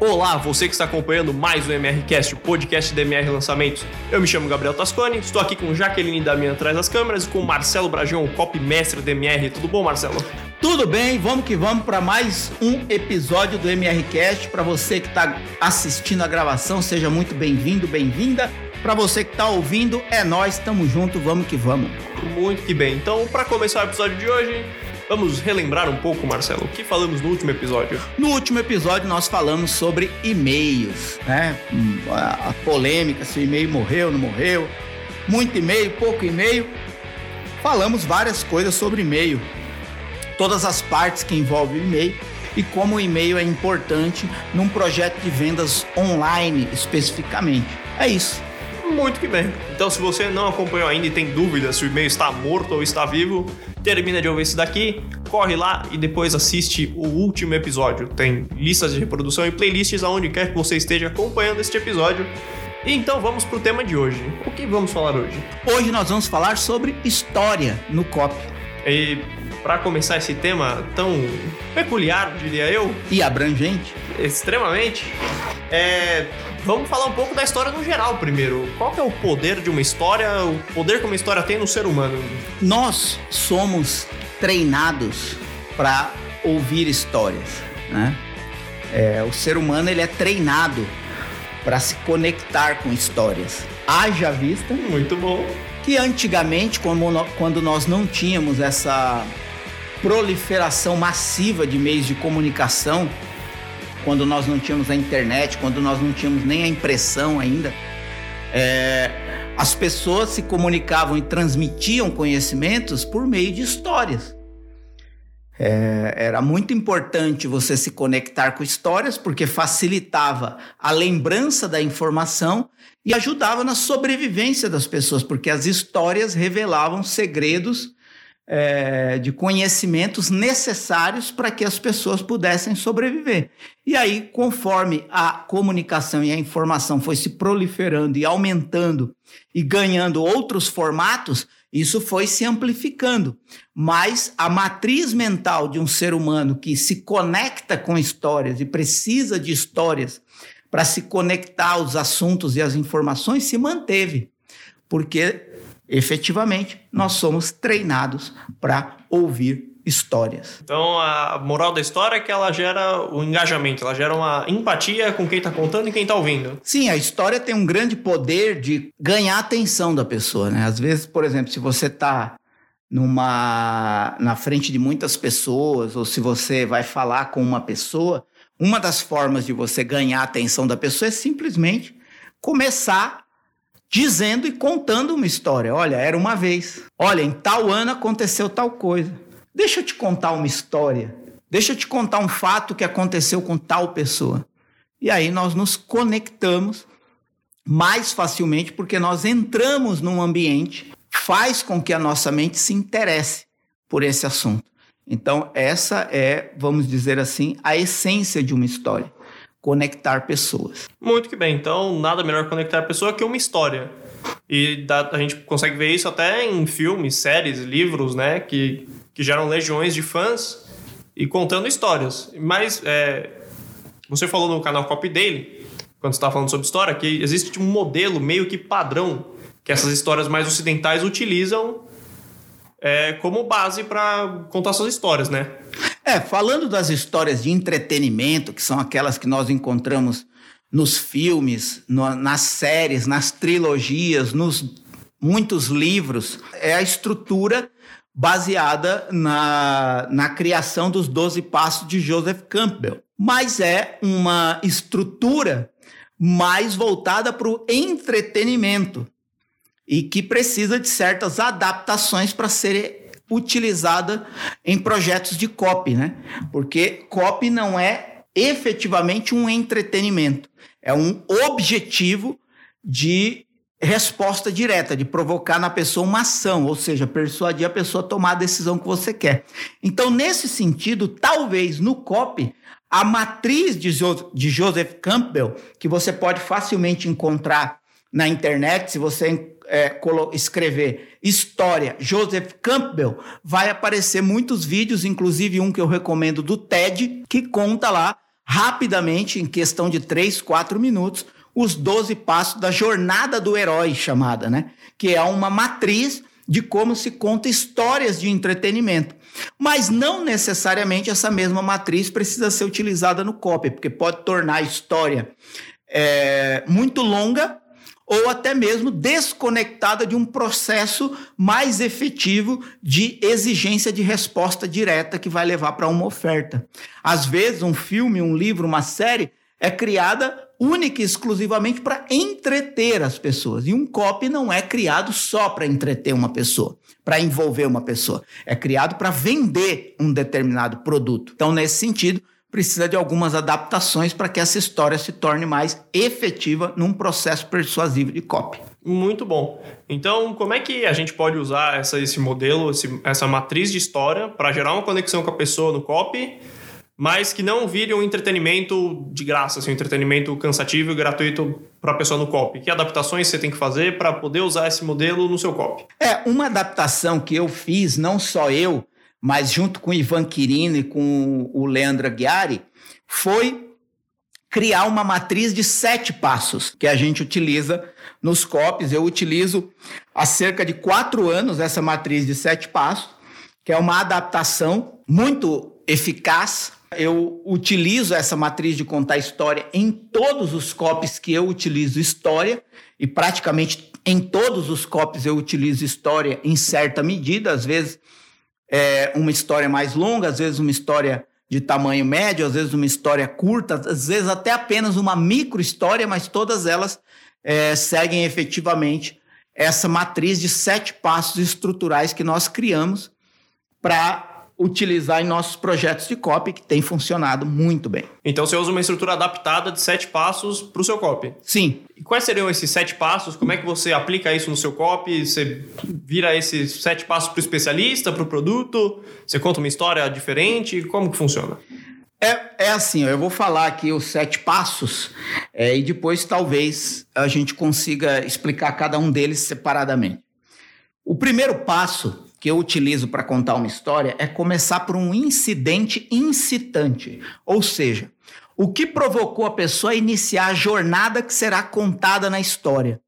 Olá, você que está acompanhando mais o MRCast, o podcast da MR Lançamentos. Eu me chamo Gabriel Tascone, estou aqui com Jaqueline Damian atrás das câmeras e com Marcelo Brajão, o copy mestre da MR. Tudo bom, Marcelo? Tudo bem, vamos que vamos para mais um episódio do MRCast. Para você que está assistindo a gravação, seja muito bem-vindo, bem-vinda. Para você que está ouvindo, é nós, estamos junto, vamos que vamos. Muito que bem. Então, para começar o episódio de hoje, Vamos relembrar um pouco, Marcelo, o que falamos no último episódio? No último episódio nós falamos sobre e-mails, né? A, polêmica se o e-mail morreu, não morreu, muito e-mail, pouco e-mail. Falamos várias coisas sobre e-mail, todas as partes que envolvem e-mail e como o e-mail é importante num projeto de vendas online especificamente. É isso. Muito que bem. Então, se você não acompanhou ainda e tem dúvida se o e-mail está morto ou está vivo, termina de ouvir esse daqui, corre lá e depois assiste o último episódio. Tem listas de reprodução e playlists aonde quer que você esteja acompanhando este episódio. E então vamos para o tema de hoje. O que vamos falar hoje? Hoje nós vamos falar sobre história no COP. E para começar esse tema tão peculiar, diria eu, e abrangente, extremamente, é Vamos falar um pouco da história no geral primeiro. Qual é o poder de uma história, o poder que uma história tem no ser humano? Nós somos treinados para ouvir histórias, né? É, o ser humano ele é treinado para se conectar com histórias. Haja vista. Muito bom. Que antigamente, quando nós não tínhamos essa proliferação massiva de meios de comunicação, quando nós não tínhamos a internet, quando nós não tínhamos nem a impressão ainda, é, as pessoas se comunicavam e transmitiam conhecimentos por meio de histórias. É, era muito importante você se conectar com histórias, porque facilitava a lembrança da informação e ajudava na sobrevivência das pessoas, porque as histórias revelavam segredos é, de conhecimentos necessários para que as pessoas pudessem sobreviver. E aí, conforme a comunicação e a informação foi se proliferando e aumentando e ganhando outros formatos, isso foi se amplificando. Mas a matriz mental de um ser humano que se conecta com histórias e precisa de histórias para se conectar aos assuntos e às informações se manteve. Porque efetivamente, nós somos treinados para ouvir histórias. Então, a moral da história é que ela gera o engajamento, ela gera uma empatia com quem está contando e quem está ouvindo. Sim, a história tem um grande poder de ganhar a atenção da pessoa, né? Às vezes, por exemplo, se você está numa na frente de muitas pessoas ou se você vai falar com uma pessoa, uma das formas de você ganhar a atenção da pessoa é simplesmente começar dizendo e contando uma história. Olha, era uma vez. Olha, em tal ano aconteceu tal coisa. Deixa eu te contar uma história. Deixa eu te contar um fato que aconteceu com tal pessoa. E aí nós nos conectamos mais facilmente porque nós entramos num ambiente faz com que a nossa mente se interesse por esse assunto. Então, essa é, vamos dizer assim, a essência de uma história conectar pessoas. Muito que bem. Então, nada melhor conectar pessoa que uma história. E dá, a gente consegue ver isso até em filmes, séries, livros, né? Que, que geram legiões de fãs e contando histórias. Mas é, você falou no canal Copy Daily, quando você estava falando sobre história, que existe um modelo meio que padrão que essas histórias mais ocidentais utilizam é, como base para contar suas histórias, né? É, falando das histórias de entretenimento, que são aquelas que nós encontramos nos filmes, no, nas séries, nas trilogias, nos muitos livros, é a estrutura baseada na, na criação dos Doze Passos de Joseph Campbell. Mas é uma estrutura mais voltada para o entretenimento e que precisa de certas adaptações para ser utilizada em projetos de copy, né? Porque copy não é efetivamente um entretenimento, é um objetivo de resposta direta, de provocar na pessoa uma ação, ou seja, persuadir a pessoa a tomar a decisão que você quer. Então, nesse sentido, talvez no copy a matriz de, Joseph Campbell, que você pode facilmente encontrar na internet, se você é, escrever história Joseph Campbell, vai aparecer muitos vídeos, inclusive um que eu recomendo do TED, que conta lá rapidamente, em questão de 3, 4 minutos, os 12 passos da jornada do herói, chamada, né? Que é uma matriz de como se conta histórias de entretenimento. Mas não necessariamente essa mesma matriz precisa ser utilizada no copy, porque pode tornar a história é, muito longa ou até mesmo desconectada de um processo mais efetivo de exigência de resposta direta que vai levar para uma oferta. Às vezes, um filme, um livro, uma série é criada única e exclusivamente para entreter as pessoas. E um copy não é criado só para entreter uma pessoa, para envolver uma pessoa. É criado para vender um determinado produto. Então, nesse sentido, precisa de algumas adaptações para que essa história se torne mais efetiva num processo persuasivo de copy. Muito bom. Então, como é que a gente pode usar essa, esse modelo, esse, essa matriz de história para gerar uma conexão com a pessoa no copy, mas que não vire um entretenimento de graça, assim, um entretenimento cansativo e gratuito para a pessoa no copy? Que adaptações você tem que fazer para poder usar esse modelo no seu copy? É, uma adaptação que eu fiz, não só eu, mas junto com o Ivan Quirino e com o Leandro Aguiari, foi criar uma matriz de sete passos que a gente utiliza nos COPs. Eu utilizo há cerca de quatro anos essa matriz de sete passos, que é uma adaptação muito eficaz. Eu utilizo essa matriz de contar história em todos os COPs que eu utilizo história, e praticamente em todos os COPs eu utilizo história em certa medida, às vezes é, uma história mais longa, às vezes uma história de tamanho médio, às vezes uma história curta, às vezes até apenas uma micro história, mas todas elas é, seguem efetivamente essa matriz de sete passos estruturais que nós criamos para utilizar em nossos projetos de copy, que tem funcionado muito bem. Então você usa uma estrutura adaptada de sete passos para o seu copy? Sim. E quais seriam esses sete passos? Como é que você aplica isso no seu copy? Você vira esses sete passos para o especialista, para o produto? Você conta uma história diferente? Como que funciona? É, é assim, eu vou falar aqui os sete passos é, e depois talvez a gente consiga explicar cada um deles separadamente. O primeiro passo que eu utilizo para contar uma história é começar por um incidente incitante, ou seja, o que provocou a pessoa a iniciar a jornada que será contada na história.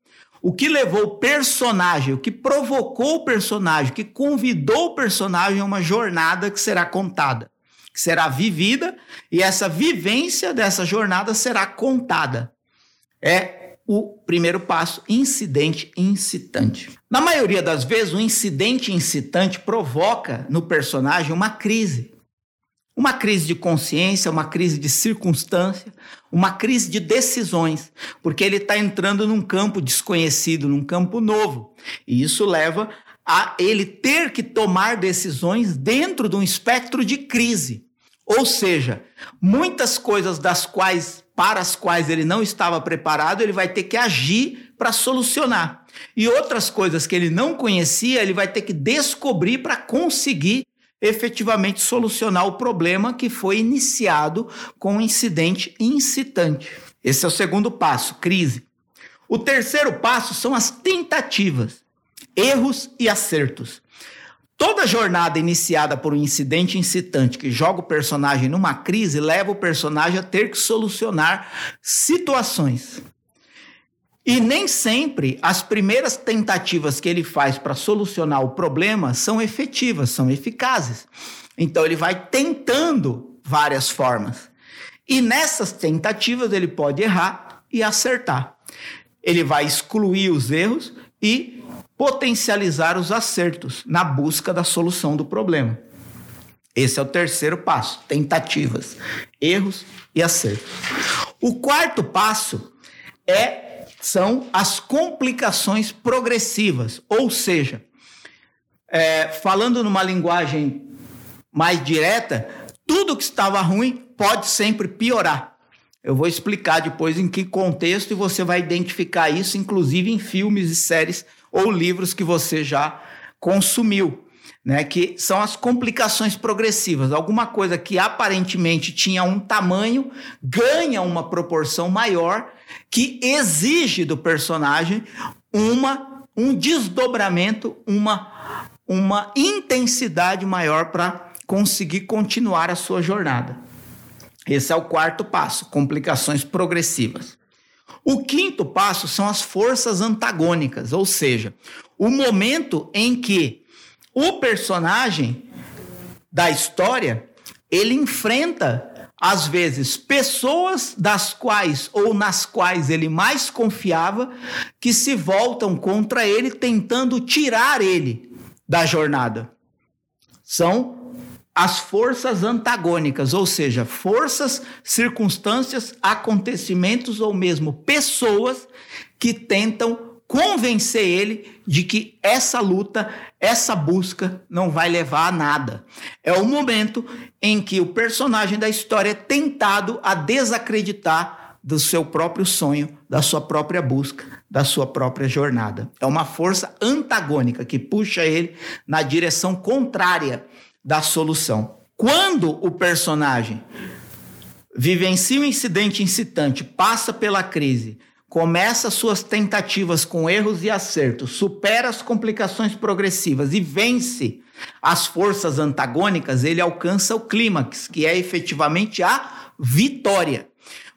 O que levou o personagem, o que provocou o personagem, o que convidou o personagem a uma jornada que será contada, que será vivida, e essa vivência dessa jornada será contada. É o primeiro passo, incidente incitante. Na maioria das vezes, o incidente incitante provoca no personagem uma crise. Uma crise de consciência, uma crise de circunstância, uma crise de decisões, porque ele está entrando num campo desconhecido, num campo novo. E isso leva a ele ter que tomar decisões dentro de um espectro de crise. Ou seja, muitas coisas das quais para as quais ele não estava preparado, ele vai ter que agir para solucionar. E outras coisas que ele não conhecia, ele vai ter que descobrir para conseguir efetivamente solucionar o problema que foi iniciado com um incidente incitante. Esse é o segundo passo, crise. O terceiro passo são as tentativas, erros e acertos. Toda jornada iniciada por um incidente incitante que joga o personagem numa crise leva o personagem a ter que solucionar situações. E nem sempre as primeiras tentativas que ele faz para solucionar o problema são efetivas, são eficazes. Então ele vai tentando várias formas. E nessas tentativas ele pode errar e acertar. Ele vai excluir os erros e potencializar os acertos na busca da solução do problema. Esse é o terceiro passo: tentativas, erros e acertos. O quarto passo é são as complicações progressivas, ou seja, é, falando numa linguagem mais direta, tudo que estava ruim pode sempre piorar. Eu vou explicar depois em que contexto e você vai identificar isso, inclusive em filmes e séries ou livros que você já consumiu. Né, que são as complicações progressivas. Alguma coisa que aparentemente tinha um tamanho ganha uma proporção maior que exige do personagem uma, um desdobramento, uma, uma intensidade maior para conseguir continuar a sua jornada. Esse é o quarto passo, complicações progressivas. O quinto passo são as forças antagônicas, ou seja, o momento em que o personagem da história ele enfrenta às vezes pessoas das quais ou nas quais ele mais confiava que se voltam contra ele tentando tirar ele da jornada. São as forças antagônicas, ou seja, forças, circunstâncias, acontecimentos ou mesmo pessoas que tentam convencer ele de que essa luta, essa busca não vai levar a nada. É o momento em que o personagem da história é tentado a desacreditar do seu próprio sonho, da sua própria busca, da sua própria jornada. É uma força antagônica que puxa ele na direção contrária da solução. Quando o personagem vivencia um incidente incitante, passa pela crise, começa suas tentativas com erros e acertos, supera as complicações progressivas e vence as forças antagônicas, ele alcança o clímax, que é efetivamente a vitória.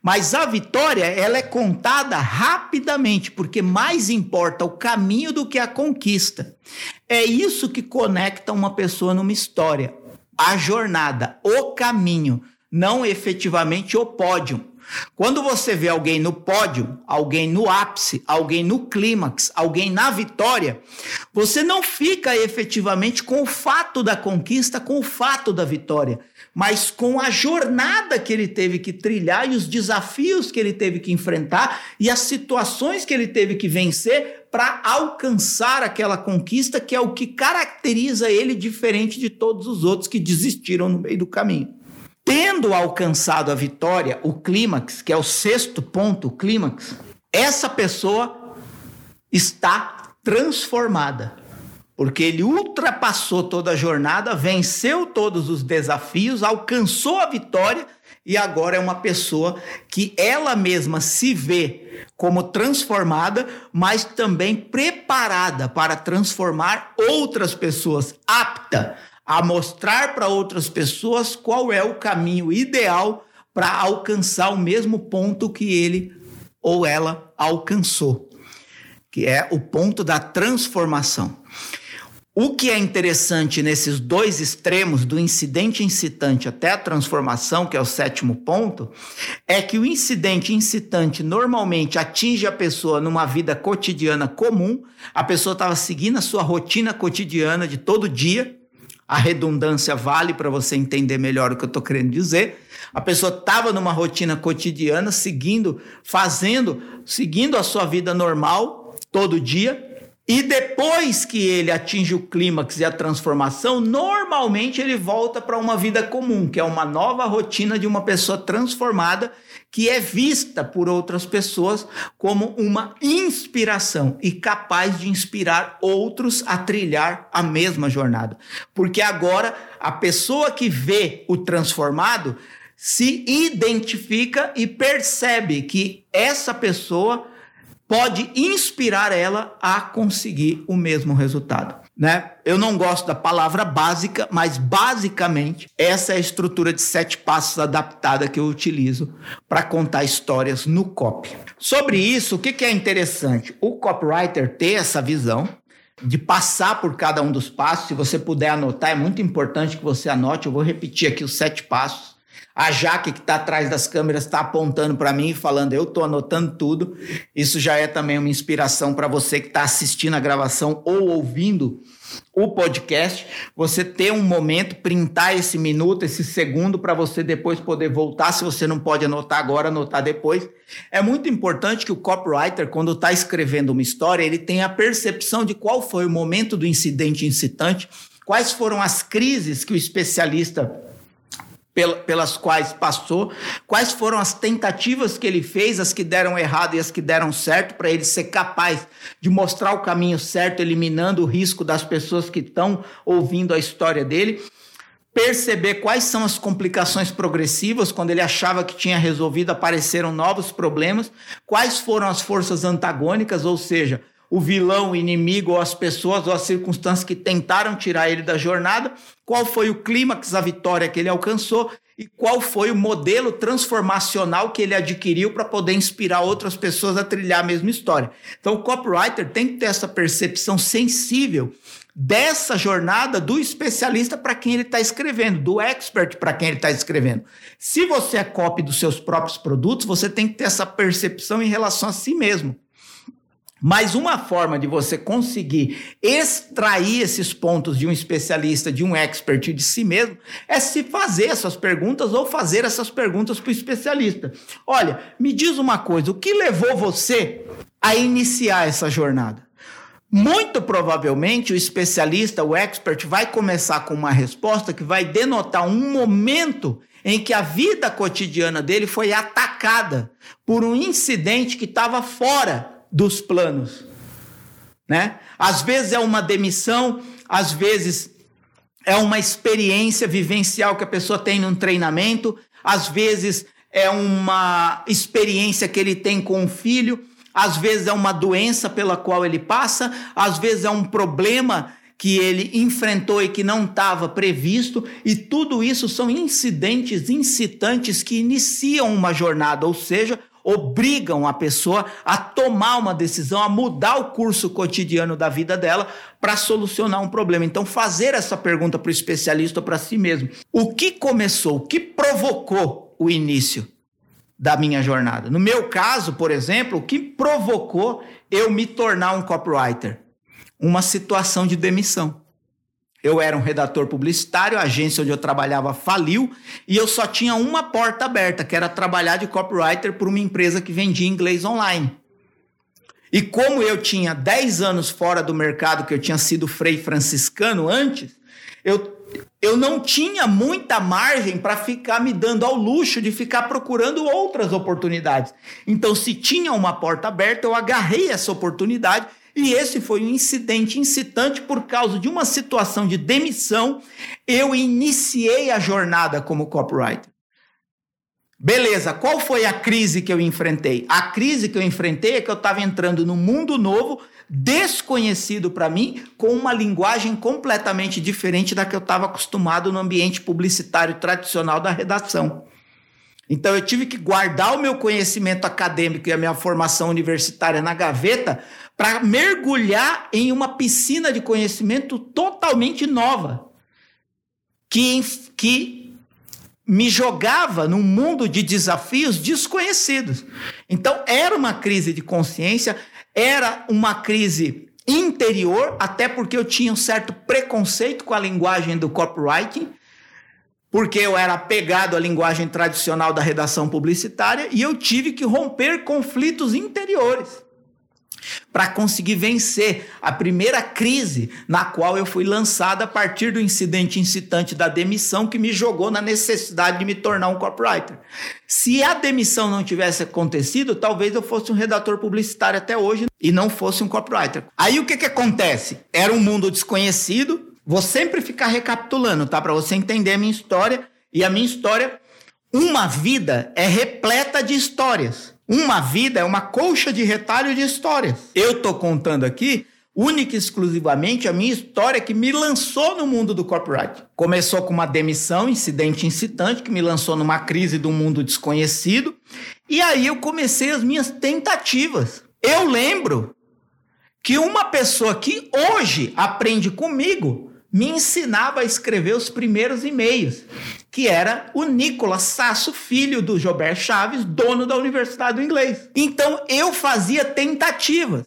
Mas a vitória, ela é contada rapidamente, porque mais importa o caminho do que a conquista. É isso que conecta uma pessoa numa história. A jornada, o caminho, não efetivamente o pódio. Quando você vê alguém no pódio, alguém no ápice, alguém no clímax, alguém na vitória, você não fica efetivamente com o fato da conquista, com o fato da vitória, mas com a jornada que ele teve que trilhar e os desafios que ele teve que enfrentar e as situações que ele teve que vencer para alcançar aquela conquista que é o que caracteriza ele diferente de todos os outros que desistiram no meio do caminho. Tendo alcançado a vitória, o clímax, que é o sexto ponto, o clímax, essa pessoa está transformada. Porque ele ultrapassou toda a jornada, venceu todos os desafios, alcançou a vitória e agora é uma pessoa que ela mesma se vê como transformada, mas também preparada para transformar outras pessoas, apta a mostrar para outras pessoas qual é o caminho ideal para alcançar o mesmo ponto que ele ou ela alcançou, que é o ponto da transformação. O que é interessante nesses dois extremos, do incidente incitante até a transformação, que é o sétimo ponto, é que o incidente incitante normalmente atinge a pessoa numa vida cotidiana comum, a pessoa estava seguindo a sua rotina cotidiana de todo dia, a redundância vale para você entender melhor o que eu estou querendo dizer. A pessoa estava numa rotina cotidiana, seguindo, fazendo, seguindo a sua vida normal todo dia. E depois que ele atinge o clímax e a transformação, normalmente ele volta para uma vida comum, que é uma nova rotina de uma pessoa transformada que é vista por outras pessoas como uma inspiração e capaz de inspirar outros a trilhar a mesma jornada. Porque agora a pessoa que vê o transformado se identifica e percebe que essa pessoa pode inspirar ela a conseguir o mesmo resultado né? Eu não gosto da palavra básica, mas basicamente essa é a estrutura de sete passos adaptada que eu utilizo para contar histórias no copy. Sobre isso, o que, que é interessante? O copywriter ter essa visão de passar por cada um dos passos. Se você puder anotar, é muito importante que você anote. Eu vou repetir aqui os sete passos a Jaque, que está atrás das câmeras, está apontando para mim e falando: eu estou anotando tudo. Isso já é também uma inspiração para você que está assistindo a gravação ou ouvindo o podcast. Você ter um momento, printar esse minuto, esse segundo, para você depois poder voltar. Se você não pode anotar agora, anotar depois. É muito importante que o copywriter, quando está escrevendo uma história, ele tenha a percepção de qual foi o momento do incidente incitante, quais foram as crises que o especialista pelas quais passou, quais foram as tentativas que ele fez, as que deram errado e as que deram certo, para ele ser capaz de mostrar o caminho certo, eliminando o risco das pessoas que estão ouvindo a história dele. Perceber quais são as complicações progressivas, quando ele achava que tinha resolvido, apareceram novos problemas, quais foram as forças antagônicas, ou seja, o vilão, o inimigo, ou as pessoas, ou as circunstâncias que tentaram tirar ele da jornada, qual foi o clímax da vitória que ele alcançou e qual foi o modelo transformacional que ele adquiriu para poder inspirar outras pessoas a trilhar a mesma história. Então, o copywriter tem que ter essa percepção sensível dessa jornada do especialista para quem ele está escrevendo, do expert para quem ele está escrevendo. Se você é copy dos seus próprios produtos, você tem que ter essa percepção em relação a si mesmo. Mas uma forma de você conseguir extrair esses pontos de um especialista, de um expert de si mesmo, é se fazer essas perguntas ou fazer essas perguntas para o especialista. Olha, me diz uma coisa: o que levou você a iniciar essa jornada? Muito provavelmente o especialista, o expert, vai começar com uma resposta que vai denotar um momento em que a vida cotidiana dele foi atacada por um incidente que estava fora dos planos, né? Às vezes é uma demissão, às vezes é uma experiência vivencial que a pessoa tem num treinamento, às vezes é uma experiência que ele tem com um filho, às vezes é uma doença pela qual ele passa, às vezes é um problema que ele enfrentou e que não estava previsto, e tudo isso são incidentes incitantes que iniciam uma jornada, ou seja, obrigam a pessoa a tomar uma decisão, a mudar o curso cotidiano da vida dela para solucionar um problema. Então, fazer essa pergunta para o especialista ou para si mesmo: o que começou, o que provocou o início da minha jornada? No meu caso, por exemplo, o que provocou eu me tornar um copywriter? Uma situação de demissão. Eu era um redator publicitário, a agência onde eu trabalhava faliu e eu só tinha uma porta aberta, que era trabalhar de copywriter por uma empresa que vendia inglês online. E como eu tinha 10 anos fora do mercado, que eu tinha sido frei franciscano antes, eu, eu não tinha muita margem para ficar me dando ao luxo de ficar procurando outras oportunidades. Então, se tinha uma porta aberta, eu agarrei essa oportunidade e esse foi um incidente incitante por causa de uma situação de demissão. Eu iniciei a jornada como copywriter. Beleza, qual foi a crise que eu enfrentei? A crise que eu enfrentei é que eu estava entrando num mundo novo, desconhecido para mim, com uma linguagem completamente diferente da que eu estava acostumado no ambiente publicitário tradicional da redação. Então eu tive que guardar o meu conhecimento acadêmico e a minha formação universitária na gaveta para mergulhar em uma piscina de conhecimento totalmente nova, que, que me jogava num mundo de desafios desconhecidos. Então, era uma crise de consciência, era uma crise interior, até porque eu tinha um certo preconceito com a linguagem do copywriting, porque eu era apegado à linguagem tradicional da redação publicitária e eu tive que romper conflitos interiores para conseguir vencer a primeira crise na qual eu fui lançado a partir do incidente incitante da demissão que me jogou na necessidade de me tornar um copywriter. Se a demissão não tivesse acontecido, talvez eu fosse um redator publicitário até hoje e não fosse um copywriter. Aí o que que acontece? Era um mundo desconhecido. Vou sempre ficar recapitulando, tá? Para você entender a minha história. E a minha história, uma vida é repleta de histórias. Uma vida é uma colcha de retalho de histórias. Eu estou contando aqui única e exclusivamente a minha história que me lançou no mundo do copyright. Começou com uma demissão, incidente incitante, que me lançou numa crise do mundo desconhecido. E aí eu comecei as minhas tentativas. Eu lembro que uma pessoa que hoje aprende comigo me ensinava a escrever os primeiros e-mails que era o Nicolas Sasso, filho do Gilbert Chaves, dono da Universidade do Inglês. Então eu fazia tentativas.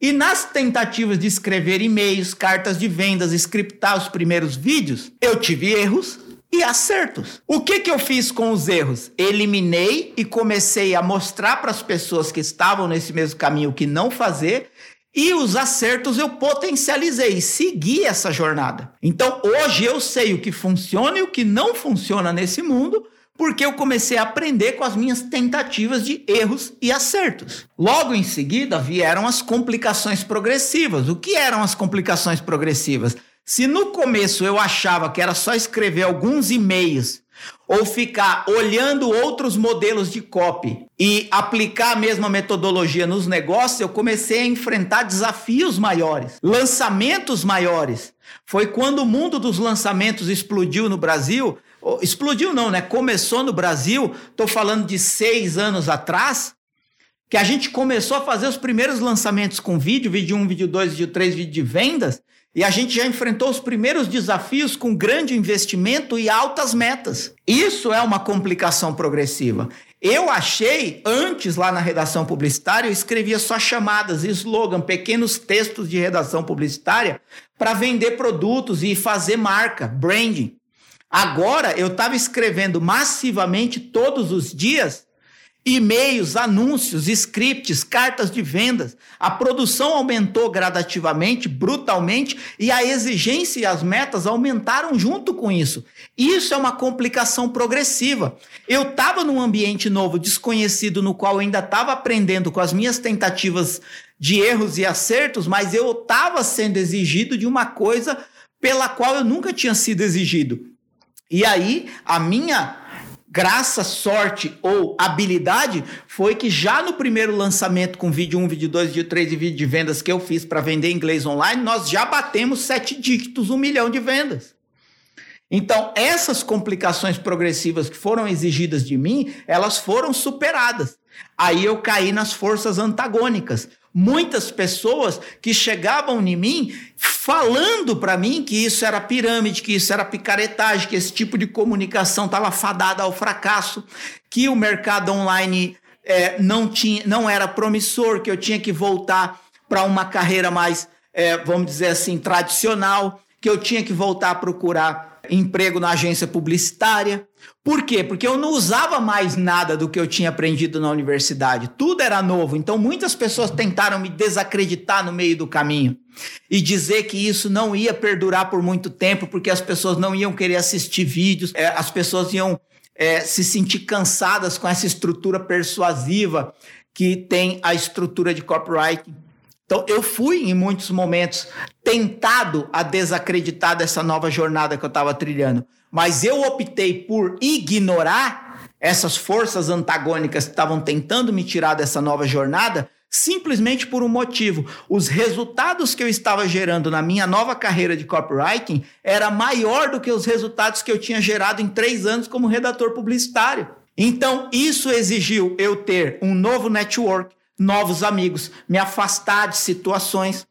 E nas tentativas de escrever e-mails, cartas de vendas, scriptar os primeiros vídeos, eu tive erros e acertos. O que, que eu fiz com os erros? Eliminei e comecei a mostrar para as pessoas que estavam nesse mesmo caminho que não fazer e os acertos eu potencializei, segui essa jornada. Então hoje eu sei o que funciona e o que não funciona nesse mundo, porque eu comecei a aprender com as minhas tentativas de erros e acertos. Logo em seguida vieram as complicações progressivas. O que eram as complicações progressivas? Se no começo eu achava que era só escrever alguns e-mails ou ficar olhando outros modelos de copy e aplicar a mesma metodologia nos negócios, eu comecei a enfrentar desafios maiores, lançamentos maiores. Foi quando o mundo dos lançamentos explodiu no Brasil. Explodiu não, né? Começou no Brasil, estou falando de seis anos atrás, que a gente começou a fazer os primeiros lançamentos com vídeo, vídeo 1, vídeo 2, vídeo 3, vídeo de vendas, e a gente já enfrentou os primeiros desafios com grande investimento e altas metas. Isso é uma complicação progressiva. Eu achei, antes lá na redação publicitária, eu escrevia só chamadas, slogan, pequenos textos de redação publicitária para vender produtos e fazer marca, branding. Agora eu estava escrevendo massivamente todos os dias e-mails, anúncios, scripts, cartas de vendas. A produção aumentou gradativamente, brutalmente, e a exigência e as metas aumentaram junto com isso. Isso é uma complicação progressiva. Eu estava num ambiente novo, desconhecido, no qual eu ainda estava aprendendo com as minhas tentativas de erros e acertos, mas eu estava sendo exigido de uma coisa pela qual eu nunca tinha sido exigido. E aí, a minha graça, sorte ou habilidade foi que já no primeiro lançamento com vídeo 1, vídeo 2, vídeo 3 e vídeo de vendas que eu fiz para vender inglês online, nós já batemos sete dígitos, um milhão de vendas. Então, essas complicações progressivas que foram exigidas de mim, elas foram superadas. Aí eu caí nas forças antagônicas. Muitas pessoas que chegavam em mim falando para mim que isso era pirâmide, que isso era picaretagem, que esse tipo de comunicação estava fadada ao fracasso, que o mercado online é, não, tinha, não era promissor, que eu tinha que voltar para uma carreira mais, é, vamos dizer assim, tradicional, que eu tinha que voltar a procurar emprego na agência publicitária. Por quê? Porque eu não usava mais nada do que eu tinha aprendido na universidade. Tudo era novo. Então muitas pessoas tentaram me desacreditar no meio do caminho e dizer que isso não ia perdurar por muito tempo, porque as pessoas não iam querer assistir vídeos, é, as pessoas iam é, se sentir cansadas com essa estrutura persuasiva que tem a estrutura de copywriting. Então, eu fui em muitos momentos tentado a desacreditar dessa nova jornada que eu estava trilhando, mas eu optei por ignorar essas forças antagônicas que estavam tentando me tirar dessa nova jornada, simplesmente por um motivo. Os resultados que eu estava gerando na minha nova carreira de copywriting era maior do que os resultados que eu tinha gerado em três anos como redator publicitário. Então, isso exigiu eu ter um novo network, novos amigos, me afastar de situações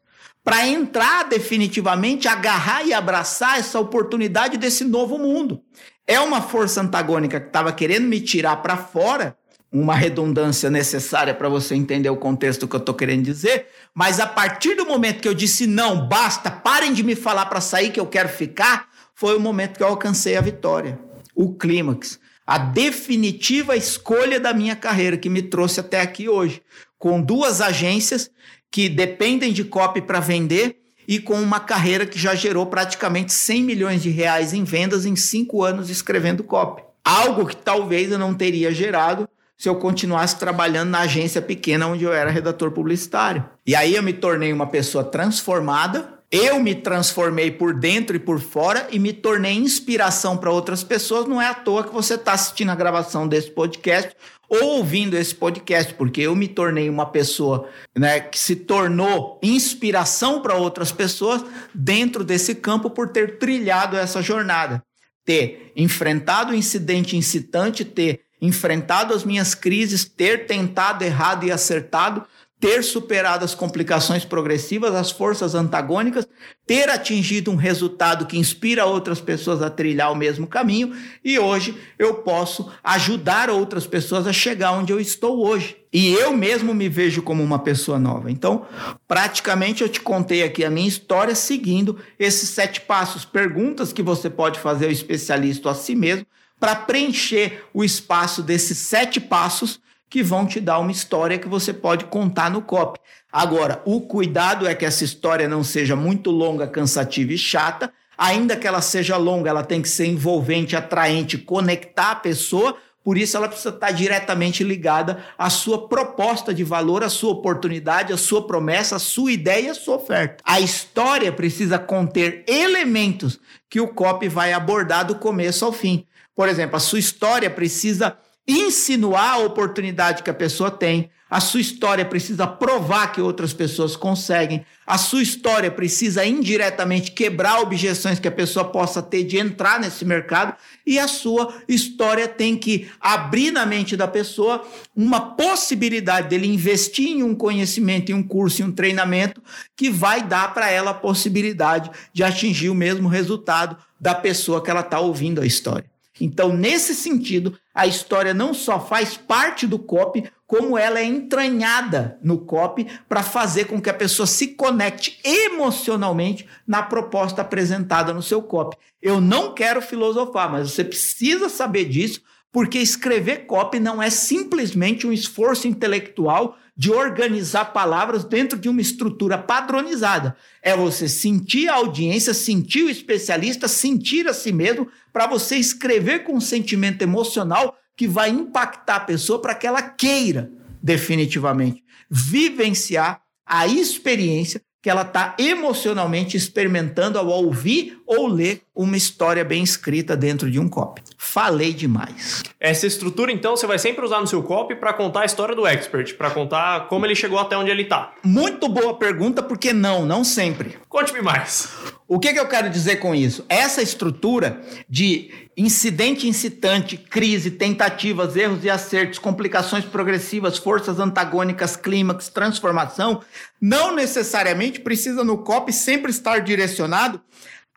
para entrar definitivamente, agarrar e abraçar essa oportunidade desse novo mundo. É uma força antagônica que estava querendo me tirar para fora, uma redundância necessária para você entender o contexto que eu estou querendo dizer, mas a partir do momento que eu disse não, basta, parem de me falar para sair que eu quero ficar, foi o momento que eu alcancei a vitória, o clímax, a definitiva escolha da minha carreira que me trouxe até aqui hoje com duas agências que dependem de copy para vender e com uma carreira que já gerou praticamente 100 milhões de reais em vendas em cinco anos escrevendo copy. Algo que talvez eu não teria gerado se eu continuasse trabalhando na agência pequena onde eu era redator publicitário. E aí eu me tornei uma pessoa transformada, eu me transformei por dentro e por fora e me tornei inspiração para outras pessoas. Não é à toa que você está assistindo a gravação desse podcast ou ouvindo esse podcast, porque eu me tornei uma pessoa né, que se tornou inspiração para outras pessoas dentro desse campo por ter trilhado essa jornada. Ter enfrentado o incidente incitante, ter enfrentado as minhas crises, ter tentado errado e acertado, ter superado as complicações progressivas, as forças antagônicas, ter atingido um resultado que inspira outras pessoas a trilhar o mesmo caminho e hoje eu posso ajudar outras pessoas a chegar onde eu estou hoje. E eu mesmo me vejo como uma pessoa nova. Então, praticamente eu te contei aqui a minha história seguindo esses sete passos, perguntas que você pode fazer ao especialista a si mesmo para preencher o espaço desses sete passos que vão te dar uma história que você pode contar no COP. Agora, o cuidado é que essa história não seja muito longa, cansativa e chata. Ainda que ela seja longa, ela tem que ser envolvente, atraente, conectar a pessoa, por isso ela precisa estar diretamente ligada à sua proposta de valor, à sua oportunidade, à sua promessa, à sua ideia, à sua oferta. A história precisa conter elementos que o copy vai abordar do começo ao fim. Por exemplo, a sua história precisa insinuar a oportunidade que a pessoa tem. A sua história precisa provar que outras pessoas conseguem. A sua história precisa indiretamente quebrar objeções que a pessoa possa ter de entrar nesse mercado. E a sua história tem que abrir na mente da pessoa uma possibilidade dele investir em um conhecimento, em um curso, em um treinamento que vai dar para ela a possibilidade de atingir o mesmo resultado da pessoa que ela está ouvindo a história. Então, nesse sentido, a história não só faz parte do copy, como ela é entranhada no copy para fazer com que a pessoa se conecte emocionalmente na proposta apresentada no seu copy. Eu não quero filosofar, mas você precisa saber disso, porque escrever copy não é simplesmente um esforço intelectual de organizar palavras dentro de uma estrutura padronizada. É você sentir a audiência, sentir o especialista, sentir a si mesmo, para você escrever com um sentimento emocional que vai impactar a pessoa para que ela queira definitivamente vivenciar a experiência que ela está emocionalmente experimentando ao ouvir ou ler uma história bem escrita dentro de um copy. Falei demais. Essa estrutura, então, você vai sempre usar no seu copy para contar a história do expert, para contar como ele chegou até onde ele está. Muito boa pergunta, porque não, não sempre. Conte-me mais. O que, que eu quero dizer com isso? Essa estrutura de incidente incitante, crise, tentativas, erros e acertos, complicações progressivas, forças antagônicas, clímax, transformação, não necessariamente precisa no COP sempre estar direcionado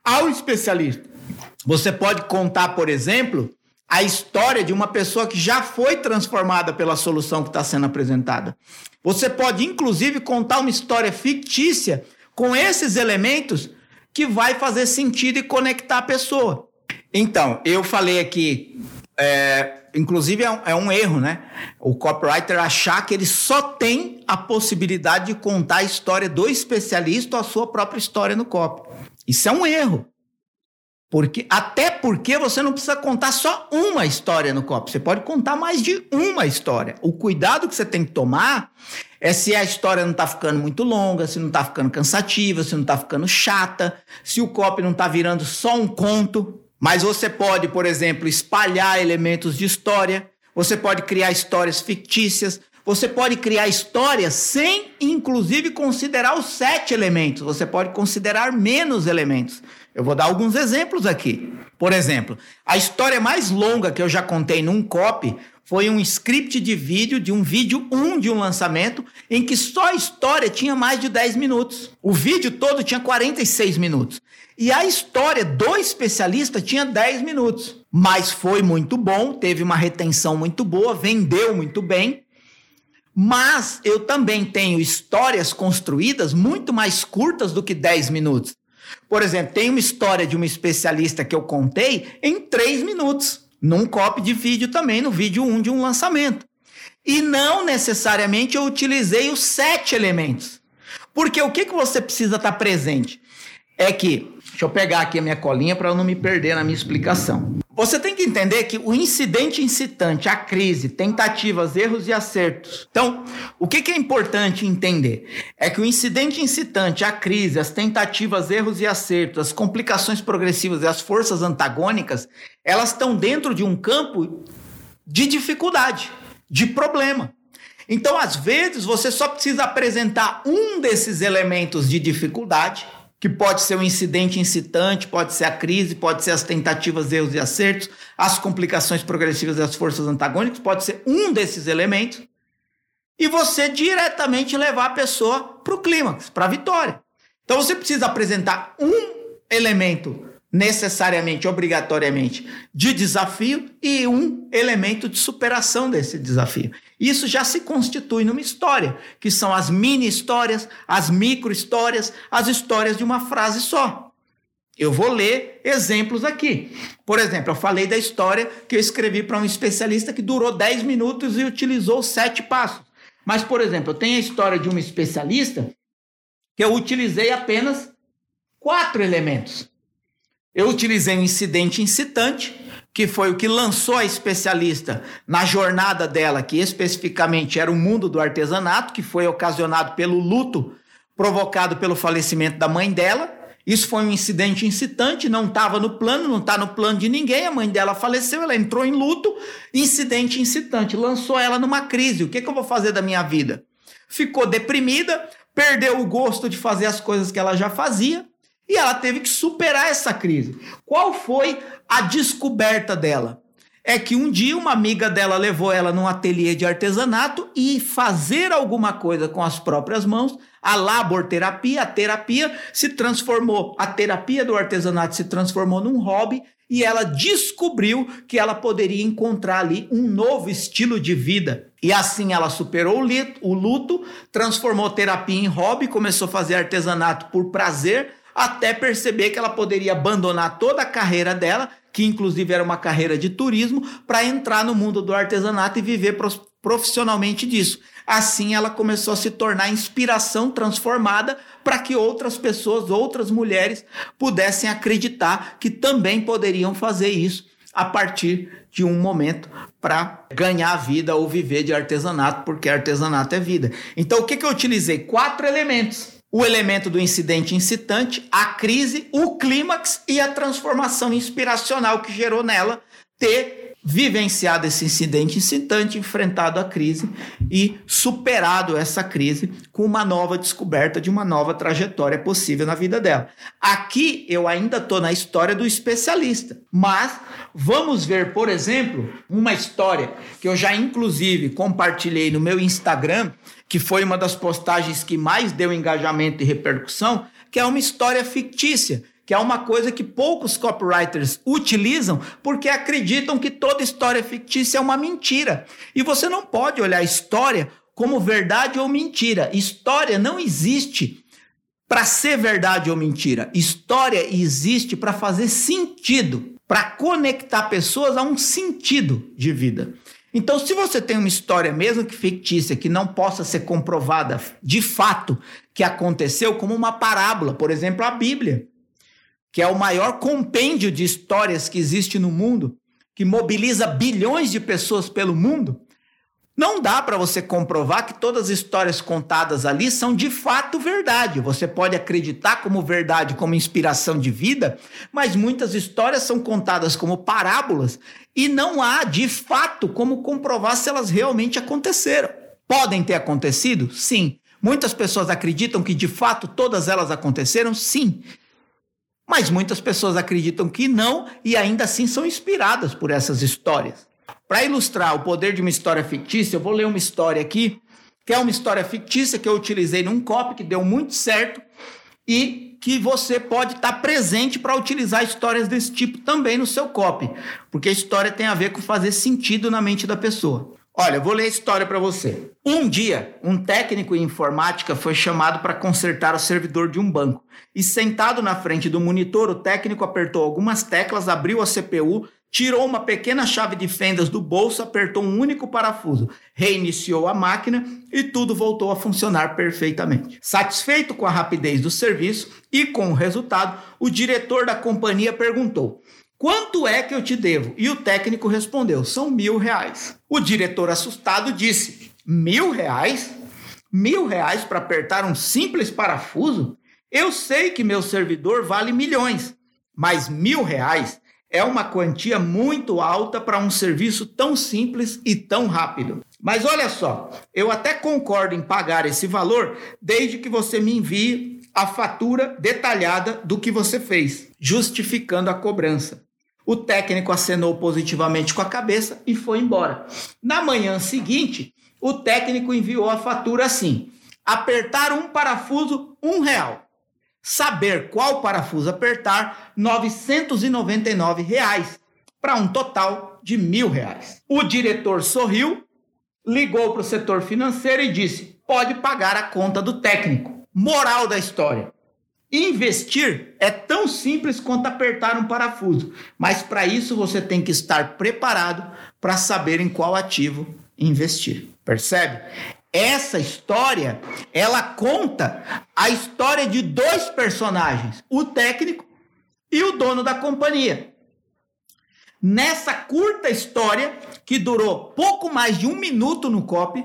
ao especialista. Você pode contar, por exemplo, a história de uma pessoa que já foi transformada pela solução que está sendo apresentada. Você pode, inclusive, contar uma história fictícia com esses elementos que vai fazer sentido e conectar a pessoa. Então, eu falei aqui, é, inclusive é um, é um, erro, né? O copywriter achar que ele só tem a possibilidade de contar a história do especialista ou a sua própria história no copy. Isso é um erro. Porque, até porque você não precisa contar só uma história no copy, você pode contar mais de uma história. O cuidado que você tem que tomar é se a história não está ficando muito longa, se não está ficando cansativa, se não está ficando chata, se o copy não está virando só um conto. Mas você pode, por exemplo, espalhar elementos de história, você pode criar histórias fictícias, você pode criar histórias sem, inclusive, considerar os sete elementos. Você pode considerar menos elementos. Eu vou dar alguns exemplos aqui. Por exemplo, a história mais longa que eu já contei num copy foi um script de vídeo, de um vídeo 1 um de um lançamento, em que só a história tinha mais de 10 minutos. O vídeo todo tinha 46 minutos. E a história do especialista tinha 10 minutos. Mas foi muito bom, teve uma retenção muito boa, vendeu muito bem. Mas eu também tenho histórias construídas muito mais curtas do que 10 minutos. Por exemplo, tem uma história de uma especialista que eu contei em 3 minutos num copy de vídeo também, no vídeo 1 de um lançamento. E não necessariamente eu utilizei os sete elementos. Porque o que, que você precisa estar presente? É que, deixa eu pegar aqui a minha colinha para eu não me perder na minha explicação. Você tem que entender que o incidente incitante, a crise, tentativas, erros e acertos. Então, o que, que é importante entender? É que o incidente incitante, a crise, as tentativas, erros e acertos, as complicações progressivas e as forças antagônicas, elas estão dentro de um campo de dificuldade, de problema. Então, às vezes, você só precisa apresentar um desses elementos de dificuldade que pode ser um incidente incitante, pode ser a crise, pode ser as tentativas, erros e acertos, as complicações progressivas e as forças antagônicas, pode ser um desses elementos, e você diretamente levar a pessoa para o clímax, para a vitória. Então você precisa apresentar um elemento necessariamente, obrigatoriamente, de desafio e um elemento de superação desse desafio. Isso já se constitui numa história, que são as mini histórias, as micro histórias, as histórias de uma frase só. Eu vou ler exemplos aqui. Por exemplo, eu falei da história que eu escrevi para um especialista que durou 10 minutos e utilizou sete passos. Mas, por exemplo, eu tenho a história de uma especialista que eu utilizei apenas quatro elementos. Eu utilizei um incidente incitante, que foi o que lançou a especialista na jornada dela, que especificamente era o mundo do artesanato, que foi ocasionado pelo luto provocado pelo falecimento da mãe dela. Isso foi um incidente incitante, não estava no plano, não está no plano de ninguém. A mãe dela faleceu, ela entrou em luto. Incidente incitante, lançou ela numa crise. O que, que eu vou fazer da minha vida? Ficou deprimida, perdeu o gosto de fazer as coisas que ela já fazia e ela teve que superar essa crise. Qual foi a descoberta dela? É que um dia uma amiga dela levou ela num ateliê de artesanato e fazer alguma coisa com as próprias mãos a laborterapia, a terapia se transformou, a terapia do artesanato se transformou num hobby e ela descobriu que ela poderia encontrar ali um novo estilo de vida. E assim ela superou o luto, transformou terapia em hobby, começou a fazer artesanato por prazer, até perceber que ela poderia abandonar toda a carreira dela, que inclusive era uma carreira de turismo, para entrar no mundo do artesanato e viver profissionalmente disso. Assim, ela começou a se tornar inspiração transformada para que outras pessoas, outras mulheres, pudessem acreditar que também poderiam fazer isso a partir de um momento para ganhar vida ou viver de artesanato, porque artesanato é vida. Então, o que, que eu utilizei? Quatro elementos. O elemento do incidente incitante, a crise, o clímax e a transformação inspiracional que gerou nela ter vivenciado esse incidente incitante, enfrentado a crise e superado essa crise com uma nova descoberta de uma nova trajetória possível na vida dela. Aqui eu ainda estou na história do especialista, mas vamos ver, por exemplo, uma história que eu já inclusive compartilhei no meu Instagram, que foi uma das postagens que mais deu engajamento e repercussão, que é uma história fictícia que é uma coisa que poucos copywriters utilizam porque acreditam que toda história fictícia é uma mentira. E você não pode olhar história como verdade ou mentira. História não existe para ser verdade ou mentira. História existe para fazer sentido, para conectar pessoas a um sentido de vida. Então, se você tem uma história, mesmo que fictícia, que não possa ser comprovada de fato que aconteceu, como uma parábola, por exemplo, a Bíblia que é o maior compêndio de histórias que existe no mundo, que mobiliza bilhões de pessoas pelo mundo, não dá para você comprovar que todas as histórias contadas ali são de fato verdade. Você pode acreditar como verdade, como inspiração de vida, mas muitas histórias são contadas como parábolas e não há de fato como comprovar se elas realmente aconteceram. Podem ter acontecido? Sim. Muitas pessoas acreditam que de fato todas elas aconteceram? Sim. Mas muitas pessoas acreditam que não e ainda assim são inspiradas por essas histórias. Para ilustrar o poder de uma história fictícia, eu vou ler uma história aqui, que é uma história fictícia que eu utilizei num copy que deu muito certo e que você pode estar tá presente para utilizar histórias desse tipo também no seu copy, porque a história tem a ver com fazer sentido na mente da pessoa. Olha, eu vou ler a história para você. Um dia, um técnico em informática foi chamado para consertar o servidor de um banco. E sentado na frente do monitor, o técnico apertou algumas teclas, abriu a CPU, tirou uma pequena chave de fendas do bolso, apertou um único parafuso, reiniciou a máquina e tudo voltou a funcionar perfeitamente. Satisfeito com a rapidez do serviço e com o resultado, o diretor da companhia perguntou: Quanto é que eu te devo? E o técnico respondeu: São mil reais. O diretor, assustado, disse: Mil reais? Mil reais para apertar um simples parafuso? Eu sei que meu servidor vale milhões, mas mil reais é uma quantia muito alta para um serviço tão simples e tão rápido. Mas olha só, eu até concordo em pagar esse valor desde que você me envie a fatura detalhada do que você fez, justificando a cobrança. O técnico acenou positivamente com a cabeça e foi embora. Na manhã seguinte, o técnico enviou a fatura assim: apertar um parafuso, um real. Saber qual parafuso apertar, 999 reais, para um total de mil reais. O diretor sorriu, ligou para o setor financeiro e disse: pode pagar a conta do técnico. Moral da história: Investir é tão simples quanto apertar um parafuso, mas para isso você tem que estar preparado para saber em qual ativo investir. Percebe? Essa história, ela conta a história de dois personagens, o técnico e o dono da companhia. Nessa curta história, que durou pouco mais de um minuto no copy,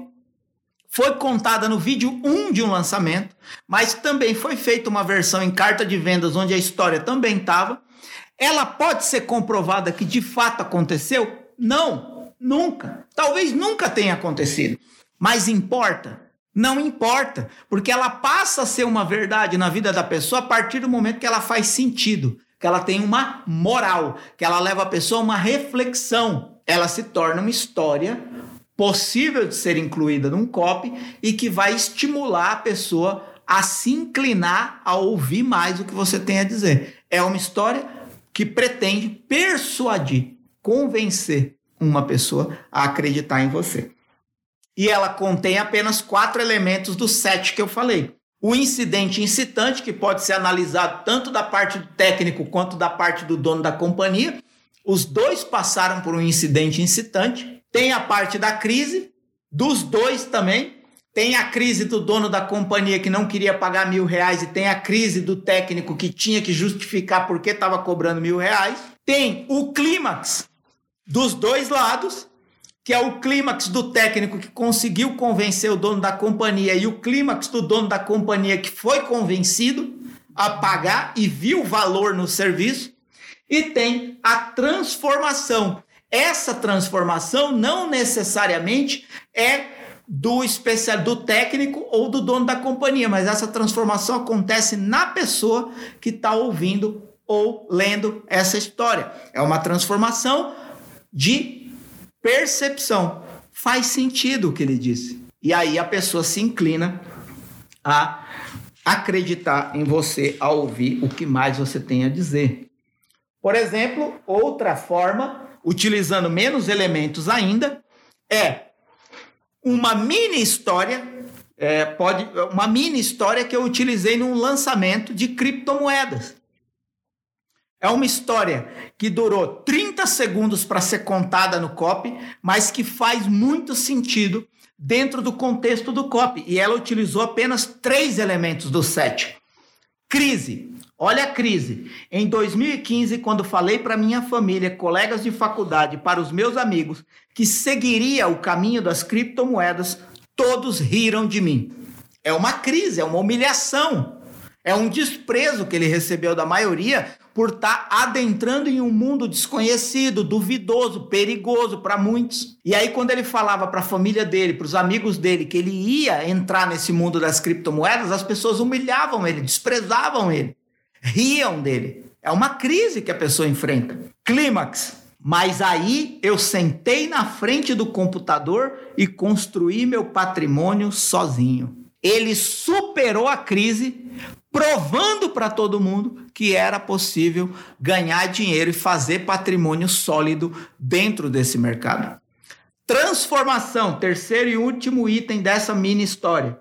foi contada no vídeo 1 de um lançamento, mas também foi feita uma versão em carta de vendas onde a história também estava. Ela pode ser comprovada que de fato aconteceu? Não, nunca. Talvez nunca tenha acontecido. Mas importa? Não importa, porque ela passa a ser uma verdade na vida da pessoa a partir do momento que ela faz sentido, que ela tem uma moral, que ela leva a pessoa a uma reflexão. Ela se torna uma história possível de ser incluída num copy e que vai estimular a pessoa a se inclinar a ouvir mais o que você tem a dizer. É uma história que pretende persuadir, convencer uma pessoa a acreditar em você. E ela contém apenas quatro elementos dos sete que eu falei. O incidente incitante, que pode ser analisado tanto da parte do técnico quanto da parte do dono da companhia. Os dois passaram por um incidente incitante. Tem a parte da crise, dos dois também. Tem a crise do dono da companhia que não queria pagar mil reais e tem a crise do técnico que tinha que justificar por que estava cobrando mil reais. Tem o clímax dos dois lados, que é o clímax do técnico que conseguiu convencer o dono da companhia e o clímax do dono da companhia que foi convencido a pagar e viu valor no serviço. E tem a transformação, essa transformação não necessariamente é do especial do técnico ou do dono da companhia, mas essa transformação acontece na pessoa que está ouvindo ou lendo essa história. É uma transformação de percepção. Faz sentido o que ele disse. E aí a pessoa se inclina a acreditar em você, a ouvir o que mais você tem a dizer. Por exemplo, outra forma utilizando menos elementos ainda, é uma mini história, é, pode, uma mini história que eu utilizei num lançamento de criptomoedas. É uma história que durou 30 segundos para ser contada no copy, mas que faz muito sentido dentro do contexto do copy. E ela utilizou apenas três elementos do set: crise, Olha a crise. Em 2015, quando falei para minha família, colegas de faculdade, para os meus amigos, que seguiria o caminho das criptomoedas, todos riram de mim. É uma crise, é uma humilhação. É um desprezo que ele recebeu da maioria por estar tá adentrando em um mundo desconhecido, duvidoso, perigoso para muitos. E aí, quando ele falava para a família dele, para os amigos dele, que ele ia entrar nesse mundo das criptomoedas, as pessoas humilhavam ele, desprezavam ele riam dele. É uma crise que a pessoa enfrenta. Clímax. Mas aí eu sentei na frente do computador e construí meu patrimônio sozinho. Ele superou a crise, provando para todo mundo que era possível ganhar dinheiro e fazer patrimônio sólido dentro desse mercado. Transformação, terceiro e último item dessa mini história.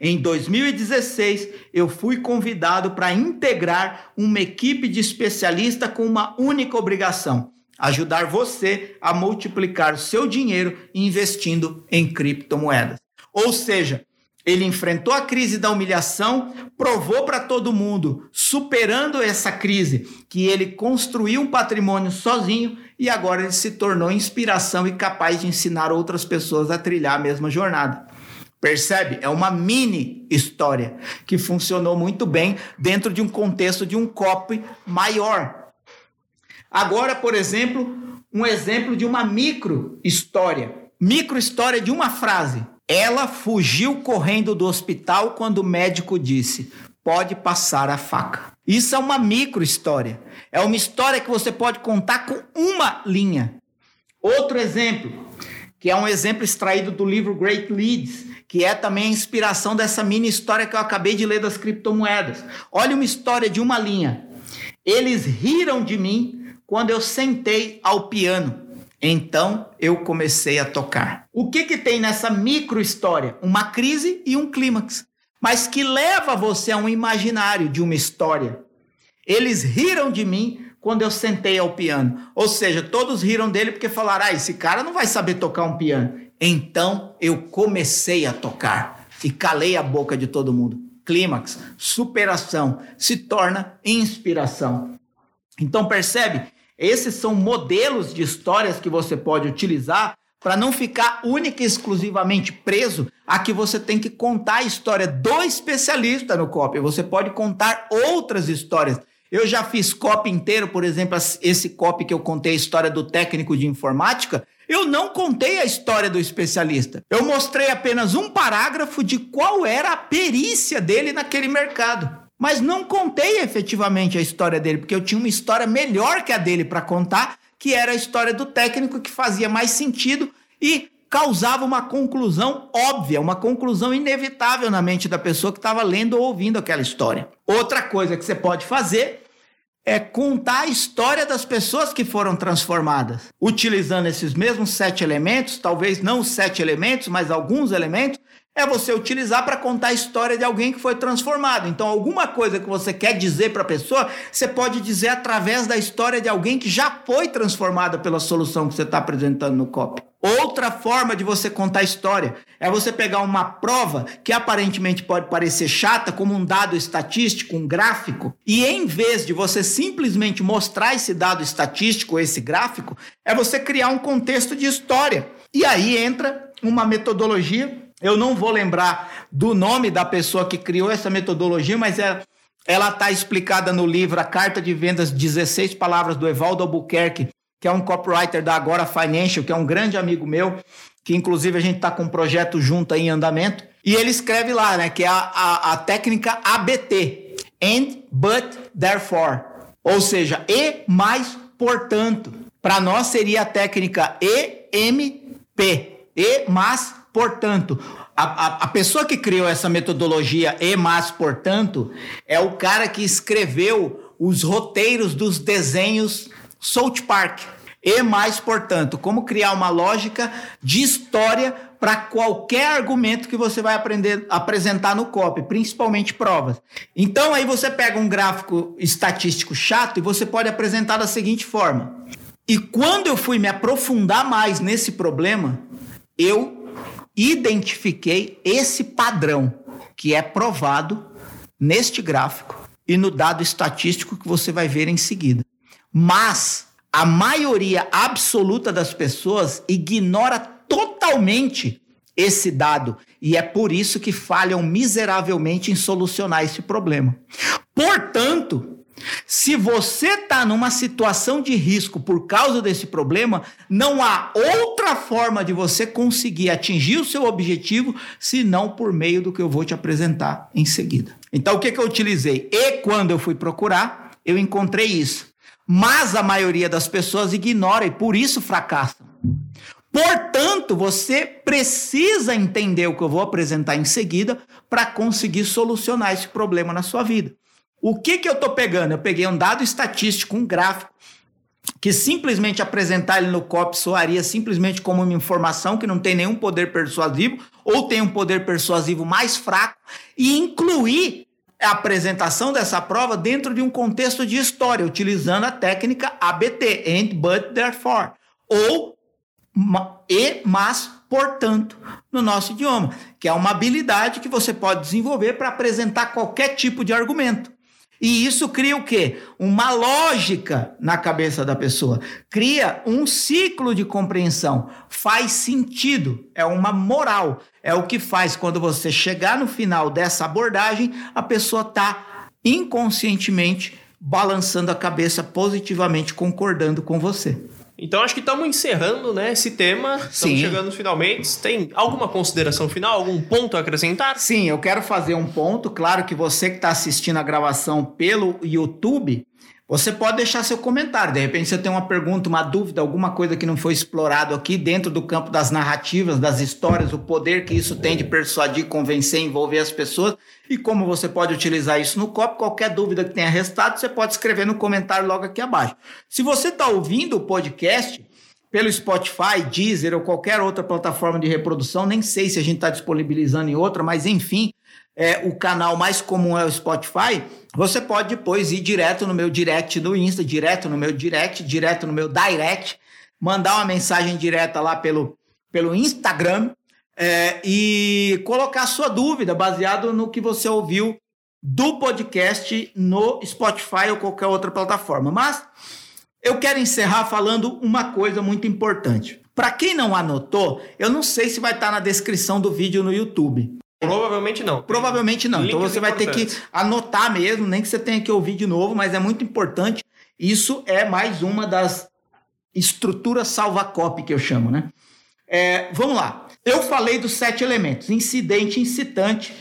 Em 2016, eu fui convidado para integrar uma equipe de especialistas com uma única obrigação: ajudar você a multiplicar o seu dinheiro investindo em criptomoedas. Ou seja, ele enfrentou a crise da humilhação, provou para todo mundo, superando essa crise, que ele construiu um patrimônio sozinho e agora ele se tornou inspiração e capaz de ensinar outras pessoas a trilhar a mesma jornada. Percebe? É uma mini história que funcionou muito bem dentro de um contexto de um copy maior. Agora, por exemplo, um exemplo de uma micro história. Micro história de uma frase. Ela fugiu correndo do hospital quando o médico disse: pode passar a faca. Isso é uma micro história. É uma história que você pode contar com uma linha. Outro exemplo, que é um exemplo extraído do livro Great Leads, que é também a inspiração dessa mini história que eu acabei de ler das criptomoedas. Olha uma história de uma linha. Eles riram de mim quando eu sentei ao piano. Então eu comecei a tocar. O que que tem nessa micro história? Uma crise e um clímax, mas que leva você a um imaginário de uma história. Eles riram de mim quando eu sentei ao piano. Ou seja, todos riram dele porque falaram: ah, esse cara não vai saber tocar um piano. Então eu comecei a tocar e calei a boca de todo mundo. Clímax, superação, se torna inspiração. Então percebe? Esses são modelos de histórias que você pode utilizar para não ficar única e exclusivamente preso a que você tem que contar a história do especialista no copy. Você pode contar outras histórias. Eu já fiz copy inteiro, por exemplo, esse copy que eu contei a história do técnico de informática. Eu não contei a história do especialista. Eu mostrei apenas um parágrafo de qual era a perícia dele naquele mercado. Mas não contei efetivamente a história dele, porque eu tinha uma história melhor que a dele para contar que era a história do técnico que fazia mais sentido e causava uma conclusão óbvia, uma conclusão inevitável na mente da pessoa que estava lendo ou ouvindo aquela história. Outra coisa que você pode fazer é contar a história das pessoas que foram transformadas, utilizando esses mesmos sete elementos, talvez não os sete elementos, mas alguns elementos, é você utilizar para contar a história de alguém que foi transformado. Então, alguma coisa que você quer dizer para a pessoa, você pode dizer através da história de alguém que já foi transformada pela solução que você está apresentando no COP. Outra forma de você contar história é você pegar uma prova que aparentemente pode parecer chata, como um dado estatístico, um gráfico, e em vez de você simplesmente mostrar esse dado estatístico, esse gráfico, é você criar um contexto de história. E aí entra uma metodologia eu não vou lembrar do nome da pessoa que criou essa metodologia, mas é, ela está explicada no livro A Carta de Vendas 16 Palavras do Evaldo Albuquerque, que é um copywriter da Agora Financial, que é um grande amigo meu, que inclusive a gente está com um projeto junto em andamento. E ele escreve lá, né, que é a, a, a técnica ABT, and, but, therefore. Ou seja, e mais portanto. Para nós seria a técnica EMP, e mas Portanto, a, a, a, pessoa que criou essa metodologia e mais, portanto, é o cara que escreveu os roteiros dos desenhos South Park. E mais, portanto, como criar uma lógica de história para qualquer argumento que você vai aprender apresentar no COP, principalmente provas. Então aí você pega um gráfico estatístico chato e você pode apresentar da seguinte forma. E quando eu fui me aprofundar mais nesse problema, eu identifiquei esse padrão que é provado neste gráfico e no dado estatístico que você vai ver em seguida. Mas a maioria absoluta das pessoas ignora totalmente esse dado e é por isso que falham miseravelmente em solucionar esse problema. Portanto, se você está numa situação de risco por causa desse problema, não há outra forma de você conseguir atingir o seu objetivo senão por meio do que eu vou te apresentar em seguida. Então, o que, que eu utilizei? E quando eu fui procurar, eu encontrei isso. Mas a maioria das pessoas ignora e por isso fracassam. Portanto, você precisa entender o que eu vou apresentar em seguida para conseguir solucionar esse problema na sua vida. O que, que eu estou pegando? Eu peguei um dado estatístico, um gráfico, que simplesmente apresentar ele no COP soaria simplesmente como uma informação que não tem nenhum poder persuasivo ou tem um poder persuasivo mais fraco e incluir a apresentação dessa prova dentro de um contexto de história, utilizando a técnica ABT, and, but, therefore, ou e, mas, portanto, no nosso idioma, que é uma habilidade que você pode desenvolver para apresentar qualquer tipo de argumento. E isso cria o quê? Uma lógica na cabeça da pessoa. Cria um ciclo de compreensão. Faz sentido. É uma moral. É o que faz quando você chegar no final dessa abordagem, a pessoa está inconscientemente balançando a cabeça positivamente, concordando com você. Então acho que estamos encerrando né, esse tema. Estamos chegando finalmente. Tem alguma consideração final, algum ponto a acrescentar? Sim, eu quero fazer um ponto. Claro que você que está assistindo a gravação pelo YouTube, você pode deixar seu comentário. De repente você tem uma pergunta, uma dúvida, alguma coisa que não foi explorado aqui dentro do campo das narrativas, das histórias, o poder que isso tem de persuadir, convencer, envolver as pessoas e como você pode utilizar isso no copo. Qualquer dúvida que tenha restado, você pode escrever no comentário logo aqui abaixo. Se você está ouvindo o podcast pelo Spotify, Deezer ou qualquer outra plataforma de reprodução, nem sei se a gente está disponibilizando em outra, mas enfim, é, o canal mais comum é o Spotify, você pode depois ir direto no meu direct do Insta, direto no meu direct, direto no meu direct, mandar uma mensagem direta lá pelo, pelo Instagram é, e colocar sua dúvida baseado no que você ouviu do podcast no Spotify ou qualquer outra plataforma. Mas Eu quero encerrar falando uma coisa muito importante. Para quem não anotou, eu não sei se vai estar tá na descrição do vídeo no YouTube. Provavelmente não. Provavelmente não. Então você vai ter que anotar mesmo, nem que você tenha que ouvir de novo, mas é muito importante. Isso é mais uma das estruturas salva-copy que eu chamo, né? É, vamos lá. Eu falei dos sete elementos: incidente, incitante,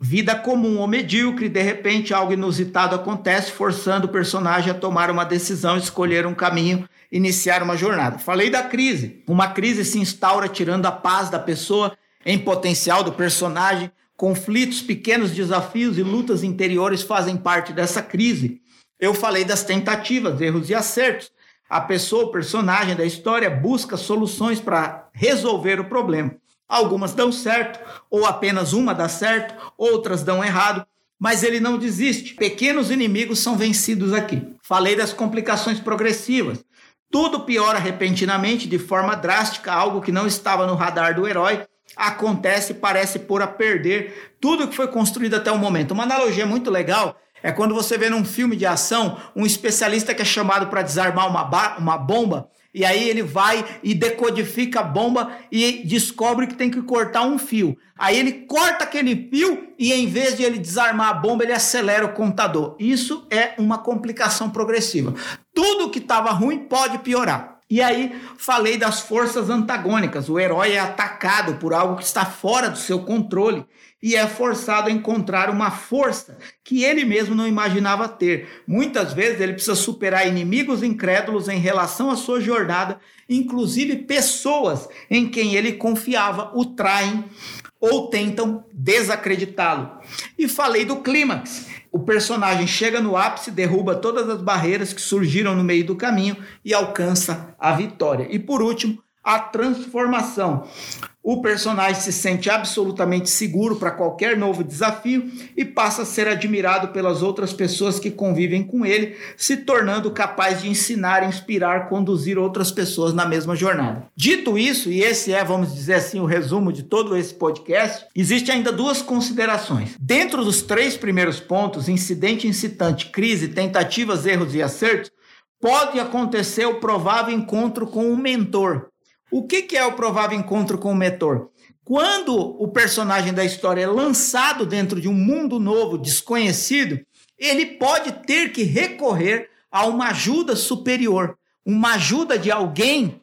vida comum ou medíocre, de repente algo inusitado acontece, forçando o personagem a tomar uma decisão, escolher um caminho, iniciar uma jornada. Falei da crise. Uma crise se instaura tirando a paz da pessoa em potencial do personagem. Conflitos, pequenos desafios e lutas interiores fazem parte dessa crise. Eu falei das tentativas, erros e acertos. A pessoa, o personagem da história, busca soluções para resolver o problema. Algumas dão certo, ou apenas uma dá certo, outras dão errado, mas ele não desiste. Pequenos inimigos são vencidos aqui. Falei das complicações progressivas. Tudo piora repentinamente, de forma drástica, algo que não estava no radar do herói. Acontece, parece pôr a perder tudo que foi construído até o momento. Uma analogia muito legal é quando você vê num filme de ação um especialista que é chamado para desarmar uma, uma bomba e aí ele vai e decodifica a bomba e descobre que tem que cortar um fio. Aí ele corta aquele fio e em vez de ele desarmar a bomba, ele acelera o contador. Isso é uma complicação progressiva. Tudo que estava ruim pode piorar. E aí falei das forças antagônicas. O herói é atacado por algo que está fora do seu controle e é forçado a encontrar uma força que ele mesmo não imaginava ter. Muitas vezes ele precisa superar inimigos incrédulos em relação à sua jornada, inclusive pessoas em quem ele confiava o traem ou tentam desacreditá-lo. E falei do clímax. O personagem chega no ápice, derruba todas as barreiras que surgiram no meio do caminho e alcança a vitória. E por último, a transformação. O personagem se sente absolutamente seguro para qualquer novo desafio e passa a ser admirado pelas outras pessoas que convivem com ele, se tornando capaz de ensinar, inspirar, conduzir outras pessoas na mesma jornada. Dito isso, e esse é, vamos dizer assim, o resumo de todo esse podcast, existe ainda duas considerações. Dentro dos três primeiros pontos, incidente incitante, crise, tentativas, erros e acertos, pode acontecer o provável encontro com um mentor o que, que é o provável encontro com o mentor? Quando o personagem da história é lançado dentro de um mundo novo, desconhecido, ele pode ter que recorrer a uma ajuda superior, uma ajuda de alguém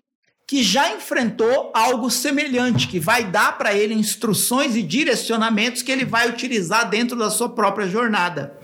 que já enfrentou algo semelhante, que vai dar para ele instruções e direcionamentos que ele vai utilizar dentro da sua própria jornada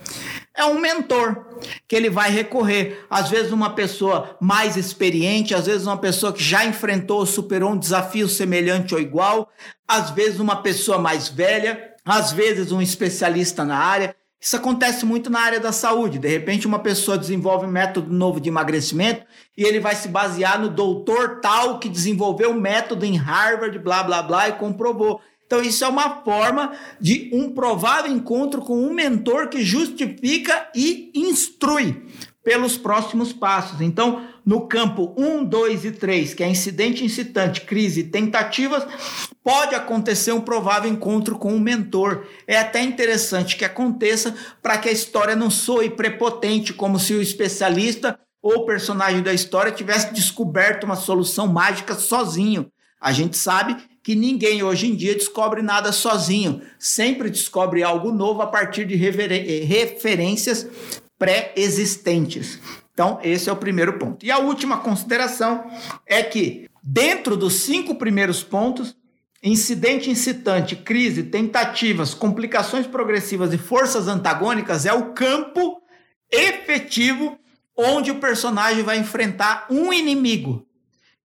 é um mentor que ele vai recorrer. Às vezes, uma pessoa mais experiente, às vezes, uma pessoa que já enfrentou, superou um desafio semelhante ou igual, às vezes, uma pessoa mais velha, às vezes, um especialista na área. Isso acontece muito na área da saúde. De repente, uma pessoa desenvolve um método novo de emagrecimento e ele vai se basear no doutor tal que desenvolveu o método em Harvard, blá, blá, blá, e comprovou. Então, isso é uma forma de um provável encontro com um mentor que justifica e instrui pelos próximos passos. Então, no campo 1, 2 e 3, que é incidente incitante, crise e tentativas, pode acontecer um provável encontro com um mentor. É até interessante que aconteça para que a história não soe prepotente, como se o especialista ou personagem da história tivesse descoberto uma solução mágica sozinho. A gente sabe que ninguém hoje em dia descobre nada sozinho, sempre descobre algo novo a partir de eh, referências pré-existentes. Então, esse é o primeiro ponto. E a última consideração é que, dentro dos cinco primeiros pontos, incidente incitante, crise, tentativas, complicações progressivas e forças antagônicas é o campo efetivo onde o personagem vai enfrentar um inimigo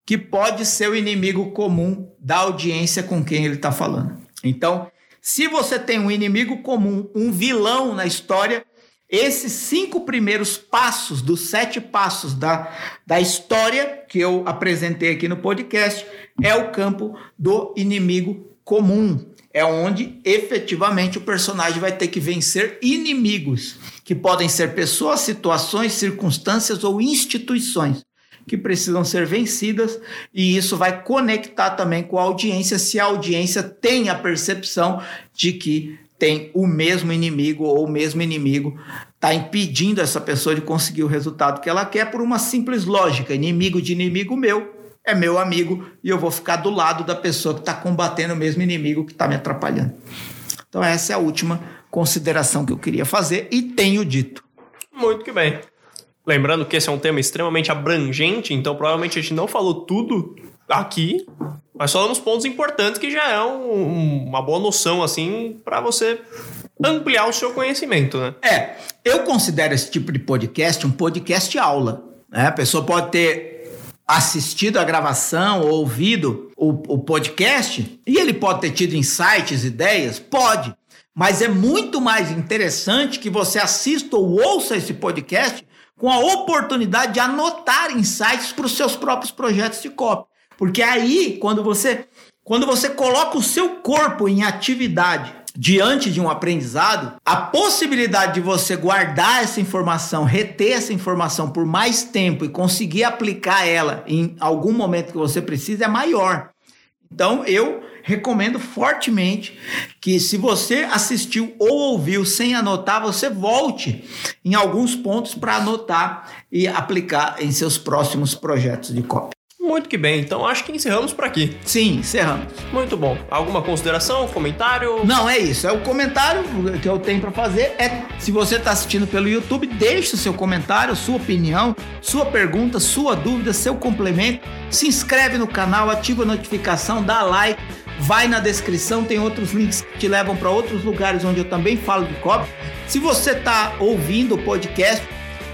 que pode ser o inimigo comum da audiência com quem ele está falando. Então, se você tem um inimigo comum, um vilão na história, esses cinco primeiros passos, dos sete passos da, da história que eu apresentei aqui no podcast, é o campo do inimigo comum. É onde efetivamente o personagem vai ter que vencer inimigos, que podem ser pessoas, situações, circunstâncias ou instituições que precisam ser vencidas, e isso vai conectar também com a audiência, se a audiência tem a percepção de que tem o mesmo inimigo ou o mesmo inimigo está impedindo essa pessoa de conseguir o resultado que ela quer por uma simples lógica. Inimigo de inimigo meu é meu amigo e eu vou ficar do lado da pessoa que está combatendo o mesmo inimigo que está me atrapalhando. Então, essa é a última consideração que eu queria fazer e tenho dito. Muito que bem. Lembrando que esse é um tema extremamente abrangente, então provavelmente a gente não falou tudo aqui, mas falamos pontos importantes que já é um, uma boa noção, assim, para você ampliar o seu conhecimento, né? É, eu considero esse tipo de podcast um podcast aula. Né? A pessoa pode ter assistido a gravação ou ouvido o, o podcast e ele pode ter tido insights, ideias? Pode. Mas é muito mais interessante que você assista ou ouça esse podcast com a oportunidade de anotar insights para os seus próprios projetos de copy. Porque aí, quando você, quando você coloca o seu corpo em atividade diante de um aprendizado, a possibilidade de você guardar essa informação, reter essa informação por mais tempo e conseguir aplicar ela em algum momento que você precisa é maior. Então, eu recomendo fortemente que se você assistiu ou ouviu sem anotar, você volte em alguns pontos para anotar e aplicar em seus próximos projetos de cópia. Muito que bem, então acho que encerramos por aqui. Sim, encerramos. Muito bom. Alguma consideração, comentário? Não, é isso. É o comentário que eu tenho para fazer. É se você está assistindo pelo YouTube, deixe o seu comentário, sua opinião, sua pergunta, sua dúvida, seu complemento. Se inscreve no canal, ativa a notificação, dá like vai na descrição, tem outros links que te levam para outros lugares onde eu também falo de copo. Se você está ouvindo o podcast,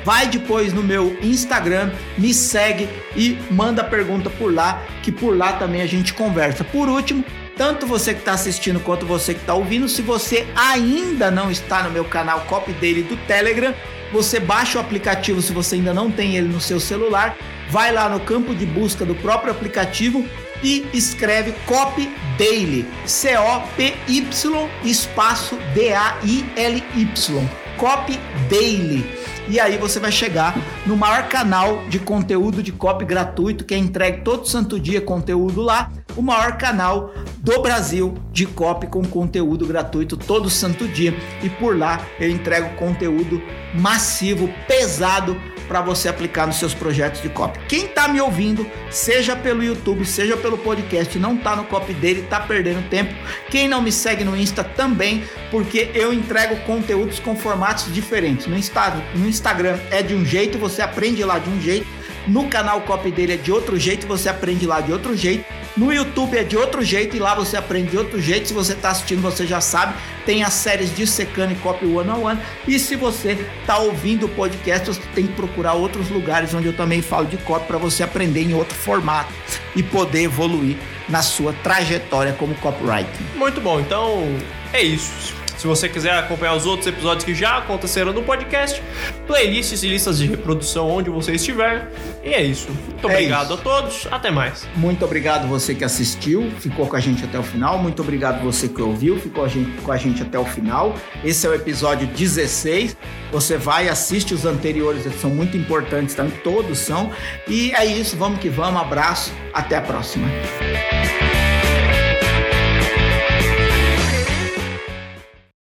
vai depois no meu Instagram, me segue e manda pergunta por lá, que por lá também a gente conversa. Por último, tanto você que está assistindo quanto você que está ouvindo, se você ainda não está no meu canal Copy Daily do Telegram, você baixa o aplicativo se você ainda não tem ele no seu celular, vai lá no campo de busca do próprio aplicativo e escreve Copy Daily, C-O-P-Y espaço D-A-I-L-Y, Copy Daily. E aí você vai chegar no maior canal de conteúdo de copy gratuito que é entregue todo santo dia conteúdo lá, o maior canal do Brasil de copy com conteúdo gratuito todo santo dia. E por lá eu entrego conteúdo massivo, pesado para você aplicar nos seus projetos de copy. Quem está me ouvindo, seja pelo YouTube, seja pelo podcast, não está no copy dele, está perdendo tempo. Quem não me segue no Insta também, porque eu entrego conteúdos com formatos diferentes. No, Insta, no Instagram é de um jeito, você aprende lá de um jeito. No canal copy dele é de outro jeito, você aprende lá de outro jeito. No YouTube é de outro jeito e lá você aprende de outro jeito. Se você está assistindo, você já sabe. Tem as séries de Secano e Copy One on One. E se você está ouvindo o podcast, você tem que procurar outros lugares onde eu também falo de copy para você aprender em outro formato e poder evoluir na sua trajetória como copywriting. Muito bom. Então é isso. Se você quiser acompanhar os outros episódios que já aconteceram no podcast, playlists e listas de reprodução onde você estiver. E é isso. Muito é obrigado isso. a todos. Até mais. Muito obrigado você que assistiu, ficou com a gente até o final. Muito obrigado você que ouviu, ficou a gente, com a gente até o final. Esse é o episódio 16. Você vai, assiste os anteriores, eles são muito importantes também, todos são. E é isso, vamos que vamos. Abraço, até a próxima.